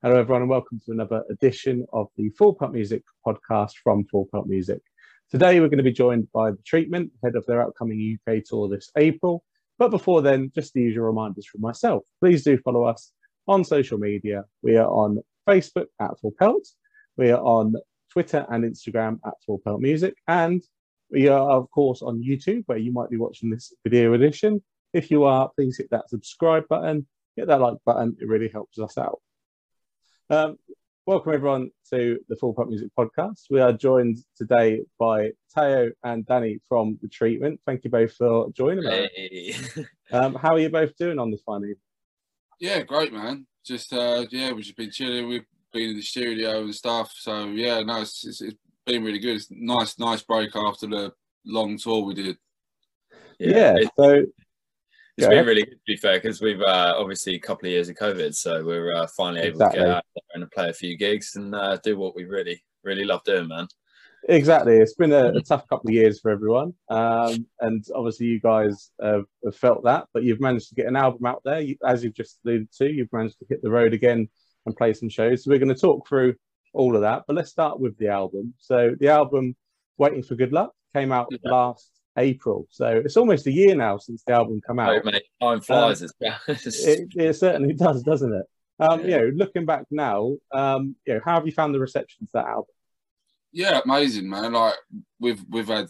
Hello, everyone, and welcome to another edition of the Full Pelt Music podcast from Full Pelt Music. Today, we're going to be joined by The Treatment, head of their upcoming UK tour this April. But before then, just the usual reminders from myself. Please do follow us on social media. We are on Facebook at Full Pelt. We are on Twitter and Instagram at Full Pelt Music. And we are, of course, on YouTube, where you might be watching this video edition. If you are, please hit that subscribe button, hit that like button. It really helps us out. Um, welcome everyone to the Full Pelt Music Podcast. We are joined today by Teo and Dhani from The Treatment. Thank you both for joining us. Hey. Um, how are you both doing on this fine Yeah, great, man. Just uh, yeah, we've just been chilling. We've been in the studio and stuff. So yeah, no, it's, it's, it's been really good. It's nice, nice break after the long tour we did. Yeah, yeah so it's yeah. been really good to be fair because we've uh, obviously a couple of years of COVID, so we're uh, finally able exactly. to get out there and play a few gigs and uh, do what we really, really love doing, man. Exactly, it's been a, a tough couple of years for everyone, um, and obviously you guys have, have, felt that, but you've managed to get an album out there, you, as you've just alluded to. You've managed to hit the road again and play some shows. So we're going to talk through all of that, but let's start with the album. So the album, "Waiting for Good Luck," came out yeah. last April. So it's almost a year now since the album come out. Oh, mate, time flies. Um, it, it, certainly does, doesn't it? Um, yeah. You know, looking back now, um, you know, how have you found the reception to that album? Yeah, amazing, man. Like we've we've had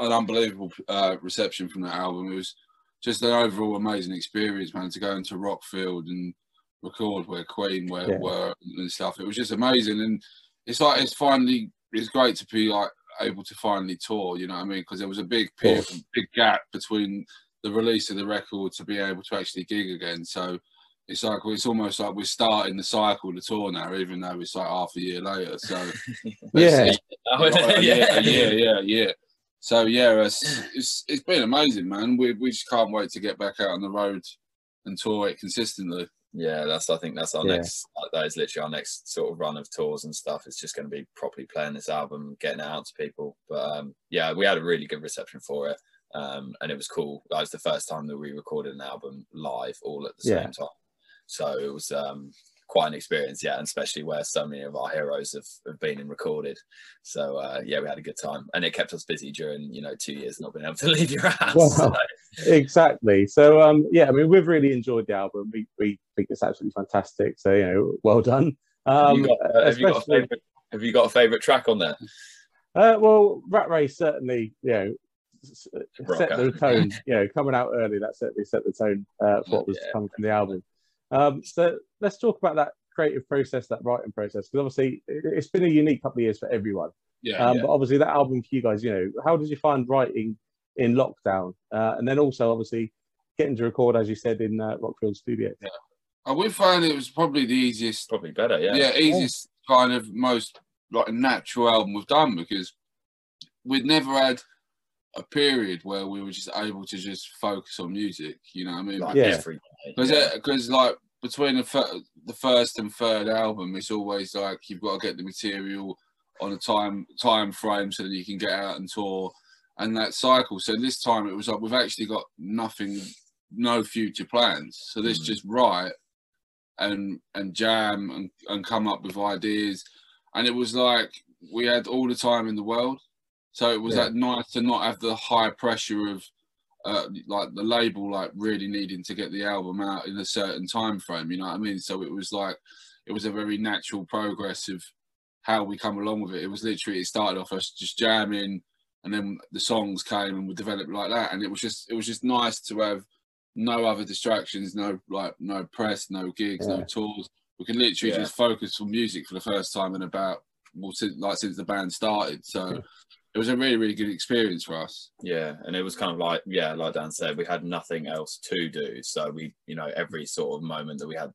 an unbelievable uh, reception from that album. It was just an overall amazing experience, man. To go into Rockfield and record where Queen were, yeah. were and stuff. It was just amazing, and it's like it's finally it's great to be like able to finally tour. You know what I mean? Because there was a big period, big gap between the release of the record to be able to actually gig again. So it's like it's almost like we're starting the cycle to tour now, even though it's like half a year later. So yeah. yeah, yeah, yeah, yeah, yeah. So yeah, it's, it's it's been amazing, man. We we just can't wait to get back out on the road and tour it consistently. Yeah, that's I think that's our yeah. next. That is literally our next sort of run of tours and stuff. It's just going to be properly playing this album, getting it out to people. But um, yeah, we had a really good reception for it, um, and it was cool. That was the first time that we recorded an album live, all at the yeah. same time. So it was um, quite an experience, yeah, and especially where so many of our heroes have, have been and recorded. So uh, yeah, we had a good time, and it kept us busy during you know two years not being able to leave your house. Well, so. Exactly. So um, yeah, I mean we've really enjoyed the album. We we think it's absolutely fantastic. So you know, well done. Um, have, you got, uh, have, you got, a favorite, have you got a favorite track on there? Uh, well, Rat Race certainly, you know, set the tone. you know, coming out early, that certainly set the tone uh, for what was yeah. coming from the album. Um, so let's talk about that creative process, that writing process, because obviously it, has been a unique couple of years for everyone. Yeah, um, yeah, But obviously that album for you guys, you know, how did you find writing in lockdown, uh, and then also obviously getting to record, as you said, in uh, Rockfield Studio? Yeah, uh, we found it was probably the easiest, probably better, yeah, yeah, easiest yeah. kind of most like natural album we've done because we'd never had a period where we were just able to just focus on music. You know what I mean? Like yeah. Because because like between the, fir- the first and third album, it's always like you've got to get the material on a time time frame so that you can get out and tour and that cycle. So this time it was like we've actually got nothing, no future plans. So this mm. just write and and jam and, and come up with ideas. And it was like we had all the time in the world. So it was yeah. like nice to not have the high pressure of uh, like the label like really needing to get the album out in a certain time frame. You know what I mean? So it was like it was a very natural progress of how we come along with it. It was literally it started off us just jamming, and then the songs came and we developed like that. And it was just it was just nice to have no other distractions, no like no press, no gigs, yeah. no tours. We can literally yeah. just focus on music for the first time in about well since like since the band started. So it was a really really good experience for us yeah and it was kind of like yeah like dan said we had nothing else to do so we you know every sort of moment that we had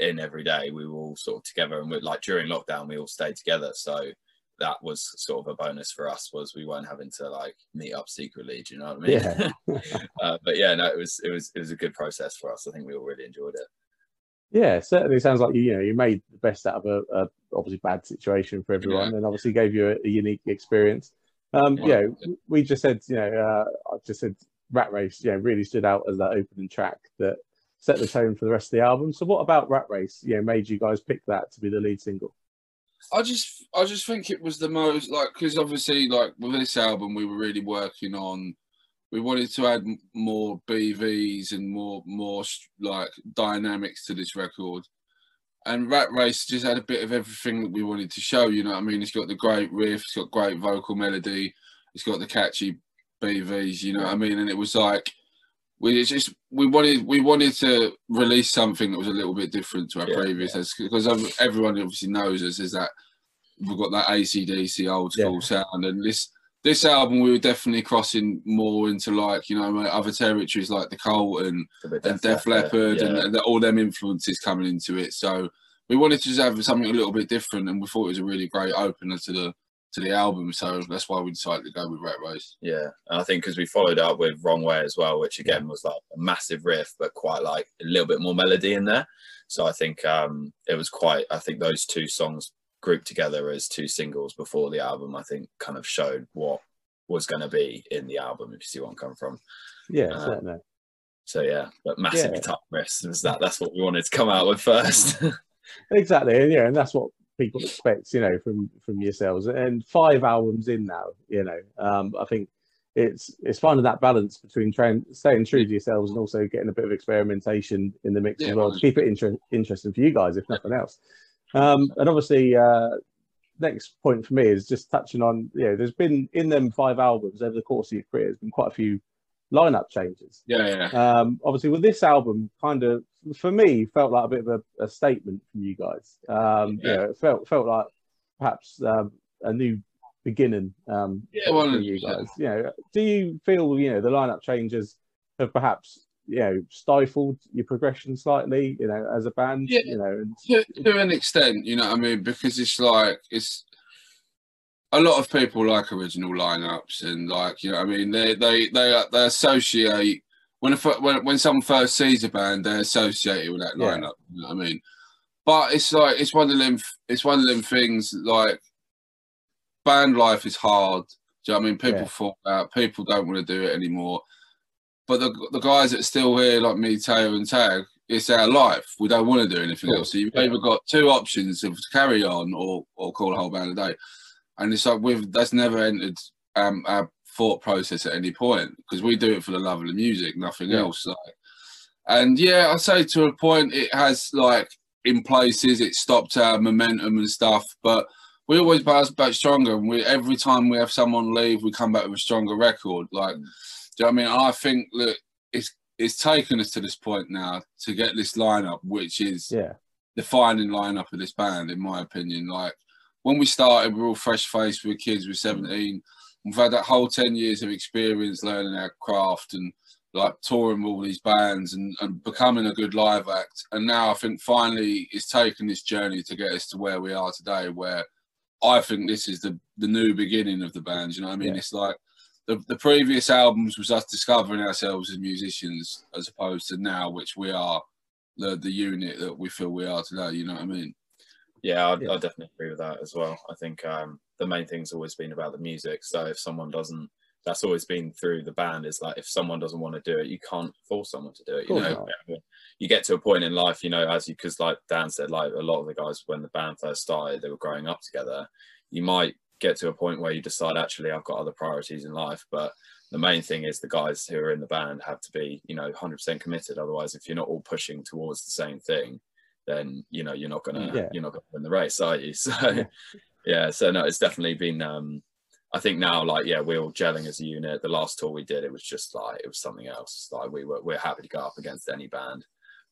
in every day we were all sort of together and we're like during lockdown we all stayed together so that was sort of a bonus for us was we weren't having to like meet up secretly do you know what i mean yeah uh, but yeah no it was it was it was a good process for us i think we all really enjoyed it yeah, certainly sounds like you, you know you made the best out of a, a obviously bad situation for everyone, yeah. and obviously gave you a, a unique experience. Um, yeah, we just said, you know, uh, I just said Rat Race, yeah, really stood out as that opening track that set the tone for the rest of the album. So, what about Rat Race? You know, made you guys pick that to be the lead single? I just, I just think it was the most like because obviously, like with this album, we were really working on. We wanted to add more BVs and more, more like dynamics to this record. And Rat Race just had a bit of everything that we wanted to show. You know I mean? It's got the great riff, it's got great vocal melody, it's got the catchy BVs. You know what I mean? And it was like we just we wanted we wanted to release something that was a little bit different to our yeah, previous yeah. because everyone obviously knows us is that we've got that ACDC old school yeah. sound and this this album we were definitely crossing more into like you know other territories like the Cult and, and Def Leppard and, and all them influences coming into it so we wanted to just have something a little bit different and we thought it was a really great opener to the to the album. So that's why we decided to go with Rat Race. Yeah, and I think because we followed up with Wrong Way as well, which again was like a massive riff, but quite like a little bit more melody in there. So I think um, it was quite. I think those two songs grouped together as two singles before the album, I think, kind of showed what was going to be in the album. If you see where I'm coming from. Yeah, uh, certainly. So yeah, but massively yeah. tough riffs. Was that? That's what we wanted to come out with first. exactly, and yeah, and that's what people expect, you know, from from yourselves. And five albums in now, you know, um, I think it's it's finding that balance between trying staying true to yourselves and also getting a bit of experimentation in the mix yeah, as well to keep it inter- interesting for you guys, if nothing else. Um, and obviously, uh, next point for me is just touching on, you know, there's been in them five albums over the course of your career, there's been quite a few lineup changes. Yeah, yeah. Um, obviously, with this album, kind of for me, felt like a bit of a, a statement from you guys. Um, yeah. You know, it felt felt like perhaps um, a new beginning. Um, yeah, well, for you guys. You know, do you feel you know the lineup changes have perhaps you know stifled your progression slightly? You know, as a band. Yeah, you know, to, to an extent, you know, what I mean, because it's like it's a lot of people like original lineups and like you know I mean they they they uh, they associate when a, when when someone first sees a band they associate it with that lineup yeah. you know what I mean? But it's like it's one of them it's one of them things like band life is hard do you know what I mean? People yeah. fall out people don't want to do it anymore. But the the guys that are still here like me Taylor and Tag it's our life. We don't want to do anything else. So you've yeah. either got two options of carry on or or call a whole band a day and it's like we've that's never entered um, our thought process at any point because we do it for the love of the music, nothing yeah. else. Like, and yeah, I say to a point, it has like in places it stopped our momentum and stuff, but we always bounce back stronger. And we every time we have someone leave, we come back with a stronger record. Like, mm. do you know what I mean? I think that it's it's taken us to this point now to get this lineup, which is yeah defining lineup of this band, in my opinion. Like when we started, we were all fresh faced. We were kids. We were 17. We've had that whole 10 years of experience learning our craft and like touring with all these bands and, and becoming a good live act. And now I think finally it's taken this journey to get us to where we are today, where I think this is the, the new beginning of the band. You know what I mean? Yeah. It's like the, the previous albums was us discovering ourselves as musicians as opposed to now, which we are the, the unit that we feel we are today. You know what I mean? Yeah, I, yeah. I definitely agree with that as well. I think um, the main thing's always been about the music. So if someone doesn't, that's always been through the band. Is like if someone doesn't want to do it, you can't force someone to do it. You know, you get to a point in life, you know, as you because like Dan said, like a lot of the guys when the band first started, they were growing up together. You might get to a point where you decide actually I've got other priorities in life, but the main thing is the guys who are in the band have to be you know 100% committed otherwise if you're not all pushing towards the same thing then you know you're not gonna yeah. you're not gonna win the race, are you? So yeah. yeah, so no, it's definitely been. um I think now, like, yeah, we're all gelling as a unit. The last tour we did, it was just like it was something else. Like we were, we're happy to go up against any band.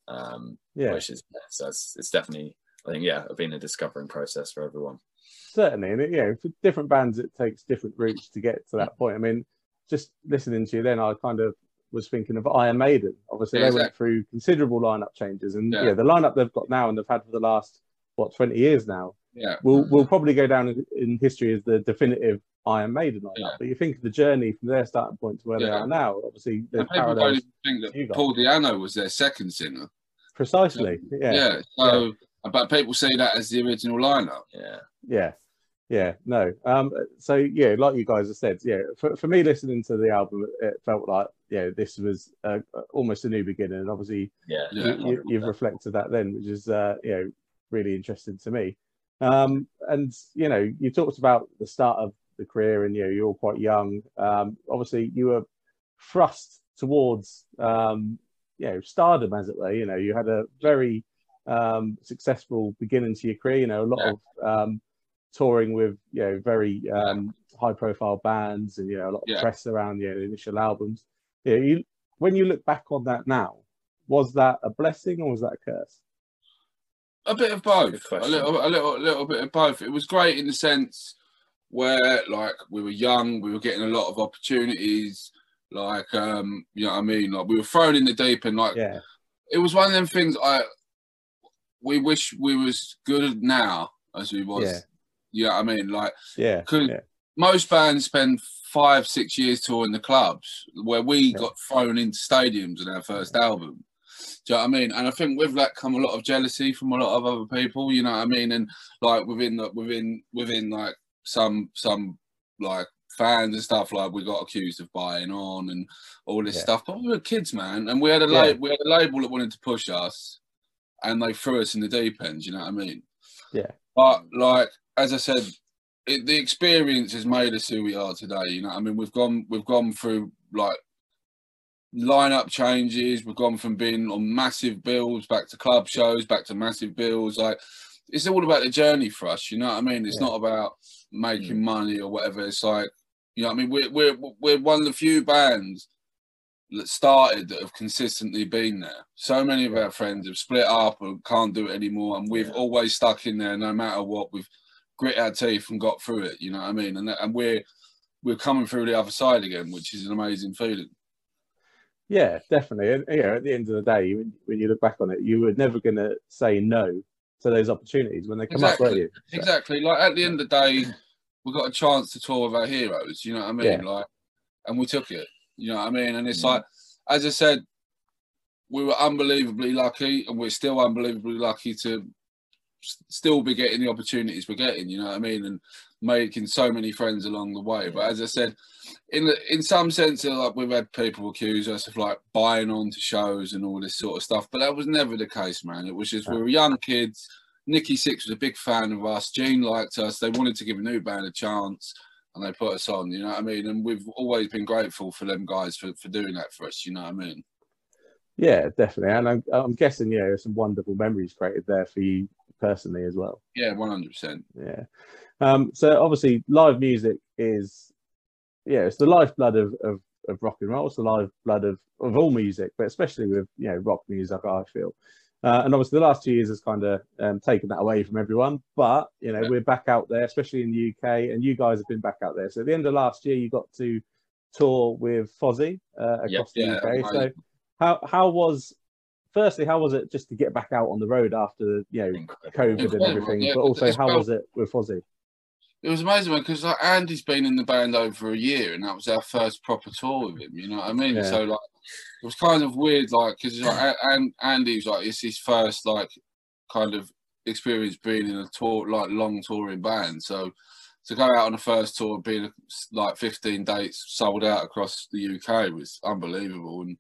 Um, yeah, which is so it's, it's definitely, I think, yeah, been a discovering process for everyone. Certainly, and it, yeah, for different bands, it takes different routes to get to that point. I mean, just listening to you, then I kind of was thinking of Iron Maiden. Obviously, yeah, they exactly. went through considerable lineup changes, and yeah. yeah. the lineup they've got now and they've had for the last what twenty years now. Yeah, will mm. will probably go down in history as the definitive Iron Maiden lineup. Yeah. But you think of the journey from their starting point to where they are now. Obviously, there's people don't even think that Paul Di'Anno was their second singer. Precisely. Yeah. Yeah. So, but people see that as the original lineup. Yeah. Yeah. Yeah, no. Um, so yeah, like you guys have said, yeah, for, for me listening to the album, it felt like yeah, this was uh, almost a new beginning, and obviously, yeah, you, you, have reflected that then, which is uh, you know really interesting to me. Um, and you know, you talked about the start of the career, and you know, you're all quite young. Um, obviously, you were thrust towards um, you know stardom, as it were. You know, you had a very um, successful beginning to your career. You know, a lot yeah. of um, touring with you know very um, high profile bands, and you know a lot of yeah. press around you know, the initial albums. Yeah, you when you look back on that now, was that a blessing or was that a curse? A bit of both. A little, a little, a little bit of both. It was great in the sense where, like, we were young, we were getting a lot of opportunities. Like, um, you know what I mean? Like, we were thrown in the deep end. Like, yeah. it was one of them things. I we wish we was good now as we was. Yeah. You know what I mean? Like, yeah. Because yeah. most bands spend five, six years touring the clubs, where we yeah. got thrown into stadiums in our first album. Do you know what I mean? And I think with that come a lot of jealousy from a lot of other people. You know what I mean? And like within the within within like some some like fans and stuff like we got accused of buying on and all this yeah. stuff. But we were kids, man, and we had a yeah. we had a label that wanted to push us, and they threw us in the deep end. You know what I mean? Yeah. But like as I said, it, the experience has made us who we are today. You know, I mean, we've gone we've gone through like lineup changes. We've gone from being on massive bills back to club shows, back to massive bills. Like it's all about the journey for us. You know what I mean? It's yeah. not about making mm. money or whatever. It's like you know, what I mean, we're we're we're one of the few bands that started that have consistently been there. So many of our friends have split up and can't do it anymore, and we've yeah. always stuck in there no matter what. We've grit our teeth and got through it. You know what I mean? And and we're we're coming through the other side again, which is an amazing feeling. Yeah, definitely. And you know, at the end of the day, when, when you look back on it, you were never going to say no to those opportunities when they come exactly. up, were you? So. Exactly. Like at the end of the day, we got a chance to tour with our heroes. You know what I mean? Yeah. Like, and we took it. You know what I mean? And it's mm. like, as I said, we were unbelievably lucky, and we're still unbelievably lucky to still be getting the opportunities we're getting. You know what I mean? And making so many friends along the way. But as I said, in in some sense, uh, like we've had people accuse us of like buying onto shows and all this sort of stuff, but that was never the case, man. It was just we were young kids. Nikki Sixx was a big fan of us. Gene liked us. They wanted to give a new band a chance, and they put us on. You know what I mean? And we've always been grateful for them guys for, for doing that for us. You know what I mean? Yeah, definitely. And I'm, I'm guessing, yeah, there's some wonderful memories created there for you personally as well. Yeah, 100%. Yeah. Um, so obviously, live music is, yeah, it's the lifeblood of, of, of rock and roll. It's the lifeblood of, of all music, but especially with you know rock music. I feel, uh, and obviously the last two years has kind of um, taken that away from everyone. But you know yeah. we're back out there, especially in the UK, and you guys have been back out there. So at the end of last year, you got to tour with Fozzy uh, across the yeah, UK. So how how was firstly, how was it just to get back out on the road after you know COVID Incredible, and everything? Yeah, but also, how was it with Fozzy? It was amazing because like Andy's been in the band over a year, and that was our first proper tour with him. You know what I mean? Yeah. So like, it was kind of weird, like because like and Andy's like it's his first like kind of experience being in a tour like long touring band. So to go out on the first tour, being like 15 dates sold out across the UK was unbelievable and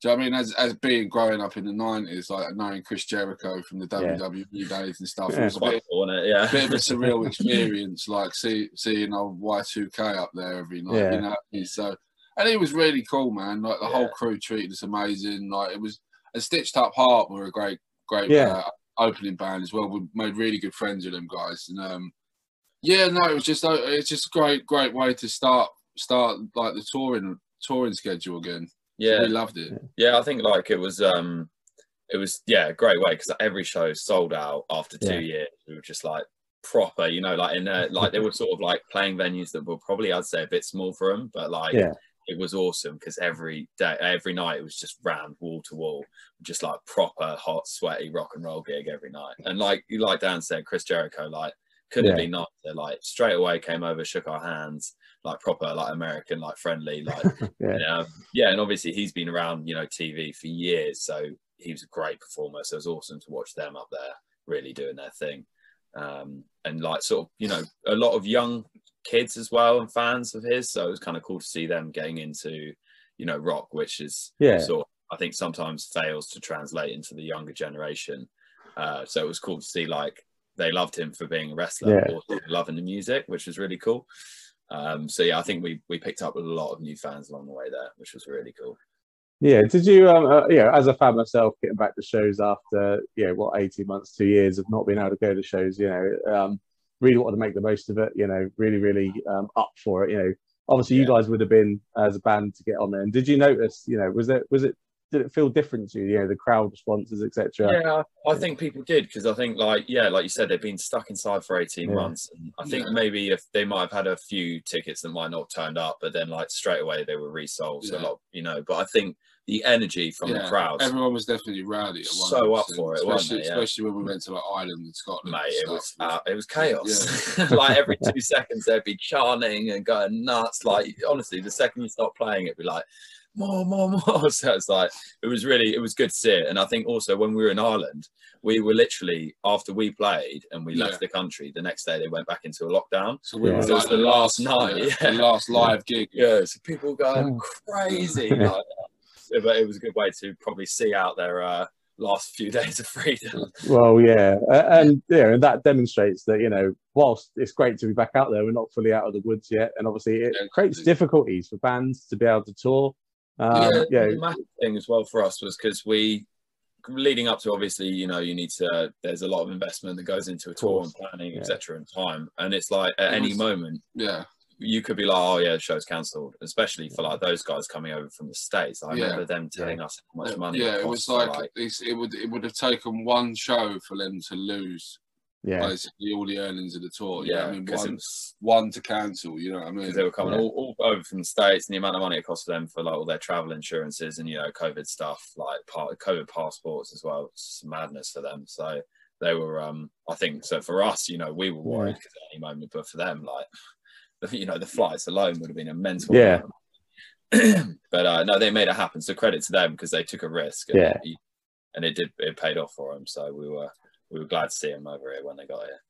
do you know what I mean? As as being growing up in the nineties, like knowing Chris Jericho from the WWE yeah. days and stuff, yeah. it was a bit, it? Yeah. bit of a surreal experience, like see, seeing old Y two J up there every night. Yeah. You know, so and it was really cool, man. Like the yeah. whole crew treated us amazing. Like it was a Stitched Up Heart were a great, great yeah. uh, opening band as well. We made really good friends with them guys, and um, yeah, no, it was just uh, it's just a great, great way to start start like the touring touring schedule again. Yeah, we loved it. Yeah, I think like it was um it was yeah a great way because every show sold out after two yeah. years. We were just like proper, you know, like in there, like they were sort of like playing venues that were probably I'd say a bit small for them, but like yeah. it was awesome because every day, every night it was just round wall to wall, just like proper hot, sweaty rock and roll gig every night. And like you, like Dan said, Chris Jericho, like couldn't yeah. be nicer. Like straight away came over, shook our hands, like proper, like American, like friendly, like yeah. yeah. And obviously he's been around, you know, TV for years, so he was a great performer. So it was awesome to watch them up there really doing their thing. um, and like sort of you know a lot of young kids as well and fans of his. So it was kind of cool to see them getting into you know rock, which is Yeah. sort of, I think sometimes fails to translate into the younger generation. Uh, so it was cool to see like they loved him for being a wrestler, Yeah. loving the music, which was really cool. Um, so yeah, I think we we picked up a lot of new fans along the way there, which was really cool. Yeah, did you, um, uh, you know, as a fan myself, getting back to shows after, you know, what, 18 months, two years of not being able to go to shows, you know, um, really wanted to make the most of it, you know, really, really um, up for it, you know. Obviously, you Yeah. guys would have been as a band to get on there. And did you notice, you know, was it, was it, did it feel different to you, you know, the crowd responses, etc.? Yeah, I think people did because I think, like, yeah, like you said, they've been stuck inside for 18 Yeah. months. And I think Yeah. maybe if they might have had a few tickets that might not have turned up, but then, like, straight away they were resold. So, a lot, you know, but I think the energy from the crowds, Everyone was definitely rowdy. At So up for it, weren't especially. Yeah. especially when we went to like Ireland and Scotland. mate, and it was uh, it was chaos. like every two seconds they'd be chanting and going nuts. Like honestly, the second you start playing, it'd be like more, more, more. So it's like it was really it was good to see it. And I think also when we were in Ireland, we were literally after we played and we Yeah. left the country, the next day they went back into a lockdown. So we Yeah. were So like it's the last night, yeah, yeah. the last live gig. Yeah, so people going Oh. crazy. like, but it was a good way to probably see out their uh, last few days of freedom. Well, yeah, A- and yeah, and that demonstrates that you know, whilst it's great to be back out there, we're not fully out of the woods yet, and obviously it Yeah, creates difficulties for bands to be able to tour. Um, yeah, yeah, the massive thing as well for us was because we leading up to obviously you know you need to there's a lot of investment that goes into a tour and planning yeah. etc and time. And it's like at It any moment Yeah, you could be like oh yeah the show's cancelled especially for like those guys coming over from the states. I Yeah. remember them telling us how much money yeah. It costs was like, it's, it would it would have taken one show for them to lose yeah, basically all the earnings of the tour. you yeah I mean, because one, was one to cancel. You know what I mean? because they were coming Yeah. all, all over from the states and the amount of money it cost them for like all their travel insurances and you know covid stuff like part covid passports as well it's madness for them so they were um i think so for us you know we were worried Yeah. at any moment but for them like you know the flights alone would have been a mental Yeah. amount. but uh no they made it happen so credit to them because they took a risk and Yeah. it, and it did it paid off for them so we were we were glad to see them over here when they got here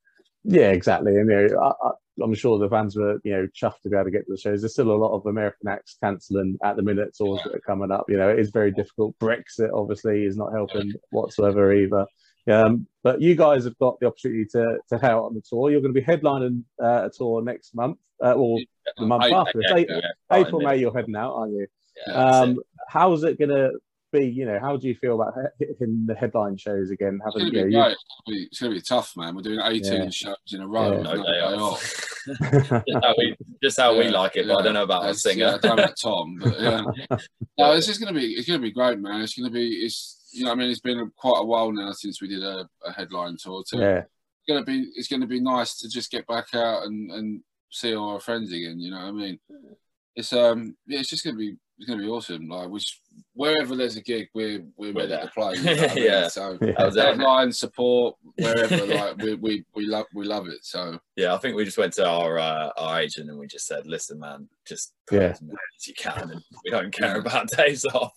yeah, exactly. And you know, I, I, I'm sure the fans were you know chuffed to be able to get to the shows. There's still a lot of American acts cancelling at the minute, tours that are coming up. You know, it is very difficult. Brexit obviously is not helping whatsoever either. Um, but you guys have got the opportunity to to head out on the tour. You're going to be headlining uh, a tour next month, uh, or the month Eight- after. Yeah, eight- yeah, April, May, you're heading out, aren't you? yeah, Um, how's it going to be? You know, how do you feel about he- hitting the headline shows again? It's Having gonna you be know, great. It's gonna be, it's gonna be tough, man. We're doing 18 Yeah. shows in a row. Yeah. no no day day off. off. just how we, just how we like it, but I don't know about our That's- singer. Yeah, I don't know Tom, but yeah. no, it's just gonna be it's gonna be great, man. It's gonna be it's you know I mean it's been quite a while now since we did a, a headline tour. To, yeah, It's gonna be it's gonna be nice to just get back out and and see all our friends again. You know what I mean? It's um yeah, it's just gonna be it's gonna be awesome. Like which wherever there's a gig, we're we're We're ready there. to play. You know I mean? Yeah. So Yeah. That was it. headline support wherever like we, we we love we love it. So Yeah, I think we just went to our uh, our agent and we just said, "Listen, man, just play Yeah. as many as you can, and we don't care about days off."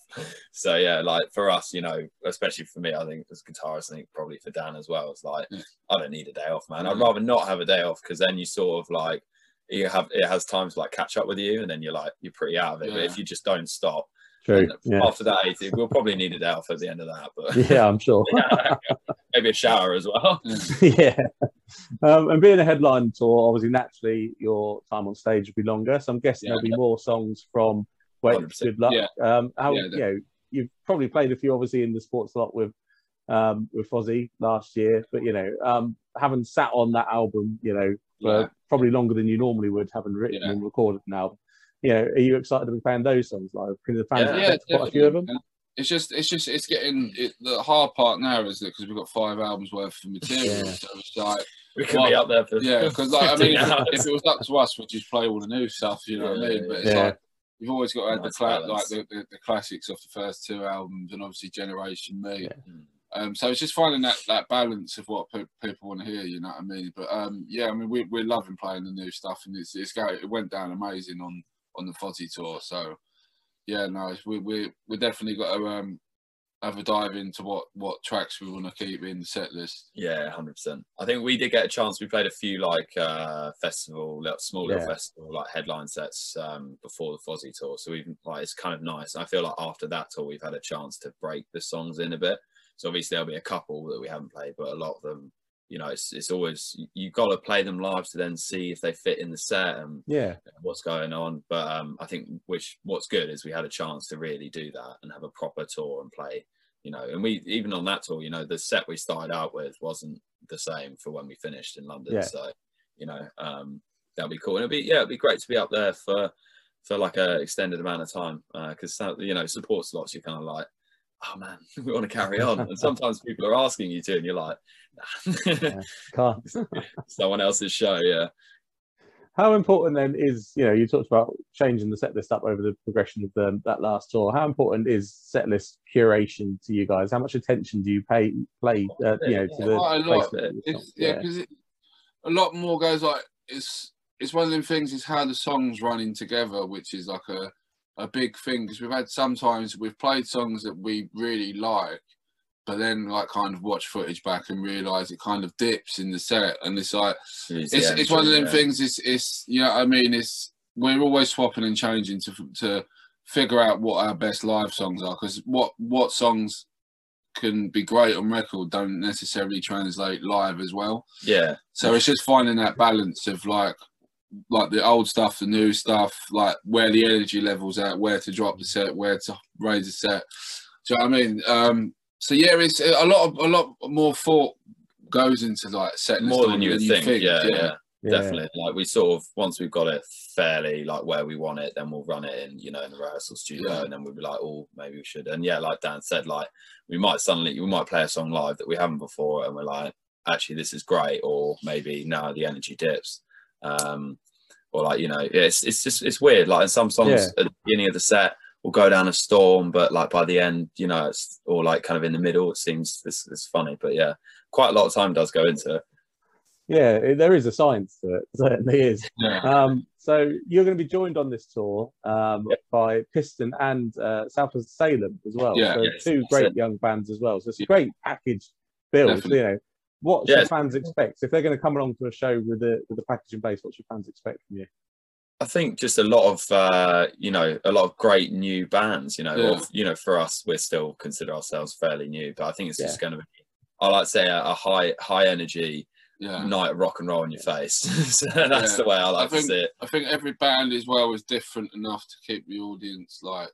So yeah, like for us, you know, especially for me, I think as guitarist, I think probably for Dan as well, it's like Yeah. I don't need a day off, man. I'd Mm. rather not have a day off because then you sort of like you have it has time to like catch up with you, and then you're like you're pretty out of it. But if you just don't stop, true. Yeah, after that 80, we'll probably need a day off at the end of that, but yeah, I'm sure. maybe a shower as well. yeah. Um, and being a headline tour, obviously, naturally, your time on stage will be longer. So I'm guessing Yeah. there'll be more songs from Wait, 100%. Good Luck. Yeah. Um, how, Yeah, you know, you've probably played a few, obviously, in the support slot with um, with Fozzy last year, but you know, um, having sat on that album, you know, for Yeah. probably longer than you normally would, having written Yeah. and recorded an album. You know, are you excited to be playing those songs live? Can the fans Yeah. expect quite a few of them? definitely. It's just, it's just, it's getting it, the hard part now is that because we've got five albums worth of material, Yeah. so it's like, We could be up there for yeah, because like I mean, if, hours. if it was up to us, we'd just play all the new stuff, you know what I mean? But it's yeah. like you've always got to have the Nice cla- like the, the, the classics of the first two albums, and obviously Generation Me. Yeah. Mm. Um, so it's just finding that, that balance of what pe- people want to hear, you know what I mean? But um, yeah, I mean, we, we're loving playing the new stuff, and it's, it's going, it went down amazing on, on the Fozzy tour. So yeah, no, we, we, we definitely got to, um, have a dive into what what tracks we want to keep in the set list. Yeah, hundred percent. I think we did get a chance. We played a few like uh festival, little, small little festival like headline sets um before the Fozzy tour. So we've like it's kind of nice. I feel like after that tour, we've had a chance to break the songs in a bit. So obviously there'll be a couple that we haven't played, but a lot of them, you know, it's it's always you got to play them live to then see if they fit in the set and Yeah, what's going on. But um, I think which what's good is we had a chance to really do that and have a proper tour and play. You know, and we even on that tour, you know, the set we started out with wasn't the same for when we finished in London. Yeah. So, you know, um, that'll be cool. And it'd be yeah, it'd be great to be up there for for like a extended amount of time because you know support slots. You're kind of like. Oh man, we want to carry on, and sometimes people are asking you to, and you're like, nah. can't. someone else's show, yeah. How important then is you know you talked about changing the set list up over the progression of the, that last tour. How important is set list curation to you guys? How much attention do you pay play uh, you know to the Quite a lot. placement of your It's, yeah, because a lot more goes like it's it's one of them things is how the songs running together, which is like a a big thing because we've had sometimes we've played songs that we really like, but then like kind of watch footage back and realise it kind of dips in the set, and it's like it's the it's one of them yeah. things. It's it's you know I mean it's we're always swapping and changing to to figure out what our best live songs are because what what songs can be great on record don't necessarily translate live as well. Yeah, So it's just finding that balance of like like the old stuff, the new stuff, like where the energy levels at, where to drop the set, where to raise the set. Do you know what I mean? Um, so yeah, it's a lot of a lot more thought goes into like set list more than on you would think. Yeah, yeah, Yeah. definitely. Like we sort of once we've got it fairly like where we want it, then we'll run it in, you know, in the rehearsal studio, Yeah. and then we'll be like, oh, maybe we should. And yeah, like Dan said, like we might suddenly we might play a song live that we haven't before, and we're like, actually, this is great, or maybe now the energy dips. Um, or like you know, it's it's just it's weird. Like in some songs Yeah. at the beginning of the set will go down a storm, but like by the end, you know, it's or like kind of in the middle, it seems it's, it's funny. But yeah, quite a lot of time does go into it. Yeah, there is a science to it. Certainly is. Yeah. Um, so you're going to be joined on this tour um, by Piston and uh, South of Salem as well. Yeah. so two great it. young bands as well. So it's a great package build. Definitely. You know, what Yeah. fans expect if they're going to come along to a show with the with the package in place? What should fans expect from you? I think just a lot of uh, you know a lot of great new bands. You know, Yeah. or, you know, for us, we're still consider ourselves fairly new, but I think it's Yeah. just going to be. I like to say a, a high high energy Yeah. night of rock and roll in your face. so that's Yeah. the way I like I to see it. I think every band as well is different enough to keep the audience like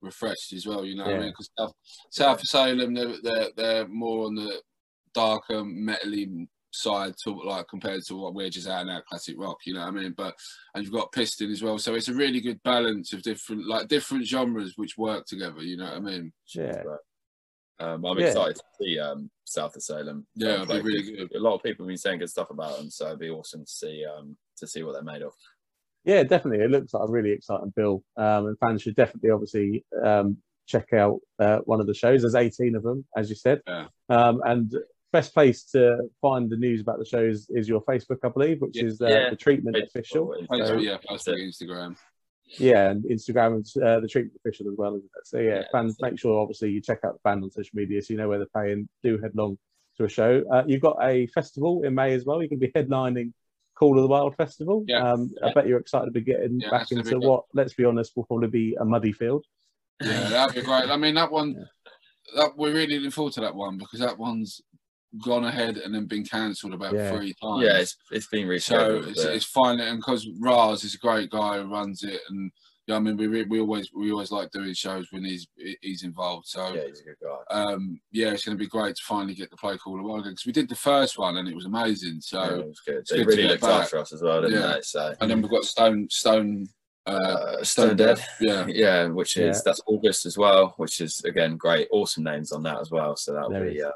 refreshed as well. You know what I mean? Because South, South of Salem, they're, they're they're more on the darker metally side to like compared to what we're just out now classic rock. You know what I mean? But and you've got Piston as well, so it's a really good balance of different like different genres which work together. You know what I mean? Yeah, Um, I'm Yeah. excited to see um, South of Salem. Yeah, it'll be play, good. A lot of people have been saying good stuff about them, so it'd be awesome to see um, to see what they're made of. yeah, definitely. It looks like a really exciting bill, um, and fans should definitely, obviously, um, check out uh, one of the shows. There's 18 of them, as you said, Yeah. um, and best place to find the news about the shows is your Facebook, I believe, which Yeah. is uh, Yeah. the Treatment Facebook, Official. Instagram. So- yeah, Facebook, Instagram. Yeah, and Instagram and uh, the treatment official as well. Isn't it? So yeah, Yeah, fans, make sure obviously you check out the band on social media so you know where they're playing. Do head along to a show. Uh, you've got a festival in May as well. You're going to be headlining Call of the Wild Festival. Yeah. Um, I bet you're excited to be getting Yeah, back that's gonna be into what, let's be honest, will probably be a muddy field. Yeah, that'd be great. I mean, that one, that we're really looking forward to that one because that one's gone ahead and then been cancelled about Yeah. three times. Yeah, it's, it's been so rescheduled. it's, it's finally and because Raz is a great guy who runs it, and yeah, I mean, we re- we always we always like doing shows when he's he's involved. So yeah, he's a good guy. um, yeah, it's going to be great to finally get the play Call of Wild because we did the first one and it was amazing. So yeah, it was good. it's They good really get looked back. after us as well, didn't Yeah. they? So and then we've got Stone Stone uh, uh, Stone Stone Dead. Yeah, yeah, which is Yeah. that's August as well, which is again great, awesome names on that as well. So that'll There be is. uh,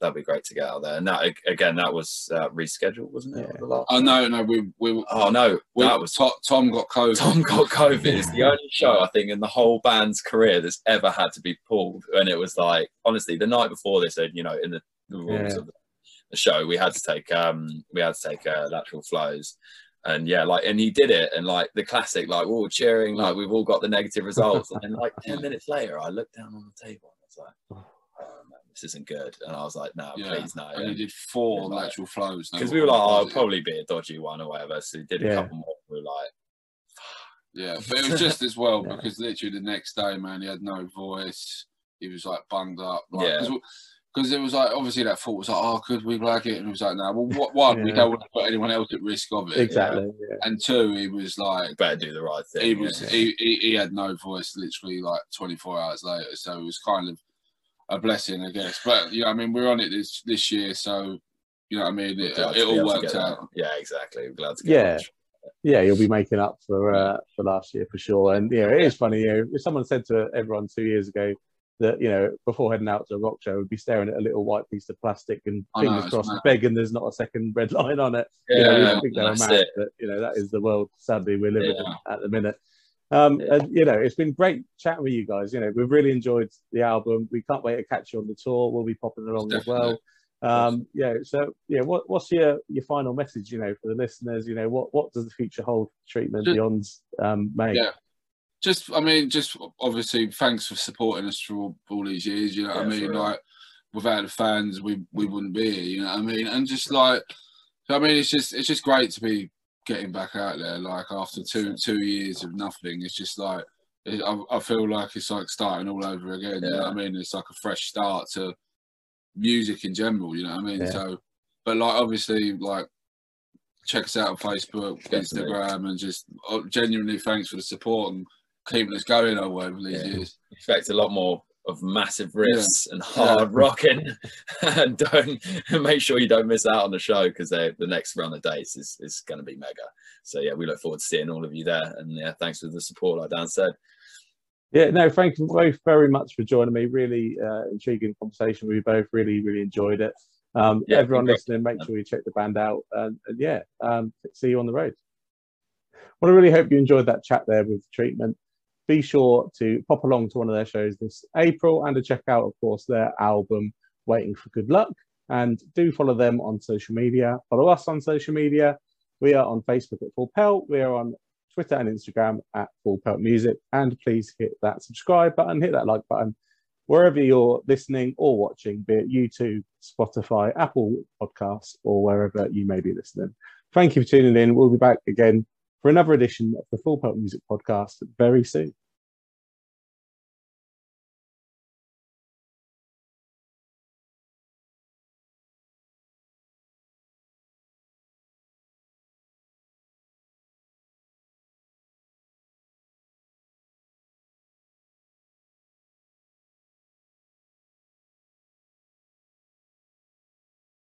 that'll be great to get out there. And that again, that was uh, rescheduled, wasn't it? Yeah. The last- oh no, no, we we Oh no, we that was Tom, Tom got COVID. Tom got COVID. It's the only show I think in the whole band's career that's ever had to be pulled. And it was like, honestly, the night before they said, you know, in the, the rules Yeah. of the show, we had to take um we had to take uh, lateral flows. And yeah, like, and he did it, and like the classic, like we're all cheering, like we've all got the negative results. And then, like ten minutes later, I looked down on the table, and I was was like, man, this isn't good. And I was like, no, Yeah. please no. And he did four like- lateral flows. Because we were like, oh, it'll probably be a dodgy one or whatever. So he did a Yeah. couple more. We were like, Yeah, but it was just as well Yeah. because literally the next day, man, he had no voice. He was like bunged up. Like, Yeah. Because it was like obviously that thought was like, oh, could we like it? And it was like, no. Well, what, one, we don't want to put anyone else at risk of it. Exactly. Yeah. And two, he was like, better do the right thing. he was yeah. he, he, he had no voice literally like 24 hours later. So it was kind of a blessing, I guess. But you know, I mean, we're on it this this year, so you know, what I mean, it, it all worked get that. out. Yeah, exactly. Glad to get Yeah. that. yeah, you'll be making up for uh, for last year for sure. And yeah, it is funny. You know, if someone said to everyone two years ago that you know before heading out to a rock show, we'd be staring at a little white piece of plastic and I know, fingers it's crossed, mad. begging there's not a second red line on it. you know, Yeah, we think they were that's mad, it. but you know that is the world sadly we're living Yeah. in at the minute. Um, and you know, it's been great chatting with you guys. You know, we've really enjoyed the album. We can't wait to catch you on the tour. We'll be popping along as well. Um, yeah. So, yeah, what, what's your your final message? You know, for the listeners, you know, what what does the future hold? for Treatment beyond um, May. Yeah. Just, I mean, just obviously, thanks for supporting us through all, all these years. You know what Yeah, I mean? Like, without the fans, we we wouldn't be here. You know what I mean? And just like, I mean, it's just it's just great to be getting back out there. Like after two two years of nothing, it's just like it, I, I feel like it's like starting all over again. You know what I mean? It's like a fresh start to music in general. You know what I mean? Yeah. So, but like obviously, like check us out on Facebook, Definitely. Instagram, and just uh, genuinely thanks for the support and keeping us going over over these Yeah. years. expect a lot more of massive riffs and hard rocking and don't make sure you don't miss out on the show because the next run of dates is, is going to be mega so yeah we look forward to seeing all of you there and yeah thanks for the support like dan said Yeah, no, thank you both very much for joining me. Really uh, intriguing conversation. We both really, really enjoyed it. Um, Yeah, everyone listening, make sure you check the band out. And, and yeah, um, see you on the road. Well, I really hope you enjoyed that chat there with treatment. Be sure to pop along to one of their shows this April and to check out, of course, their album, Waiting for Good Luck. And do follow them on social media. Follow us on social media. We are on Facebook at Full Pelt. We are on Twitter and Instagram at Full Pelt Music. And please hit that subscribe button, hit that like button, wherever you're listening or watching, be it YouTube, Spotify, Apple Podcasts, or wherever you may be listening. Thank you for tuning in. We'll be back again for another edition of the Full Pelt Music Podcast very soon.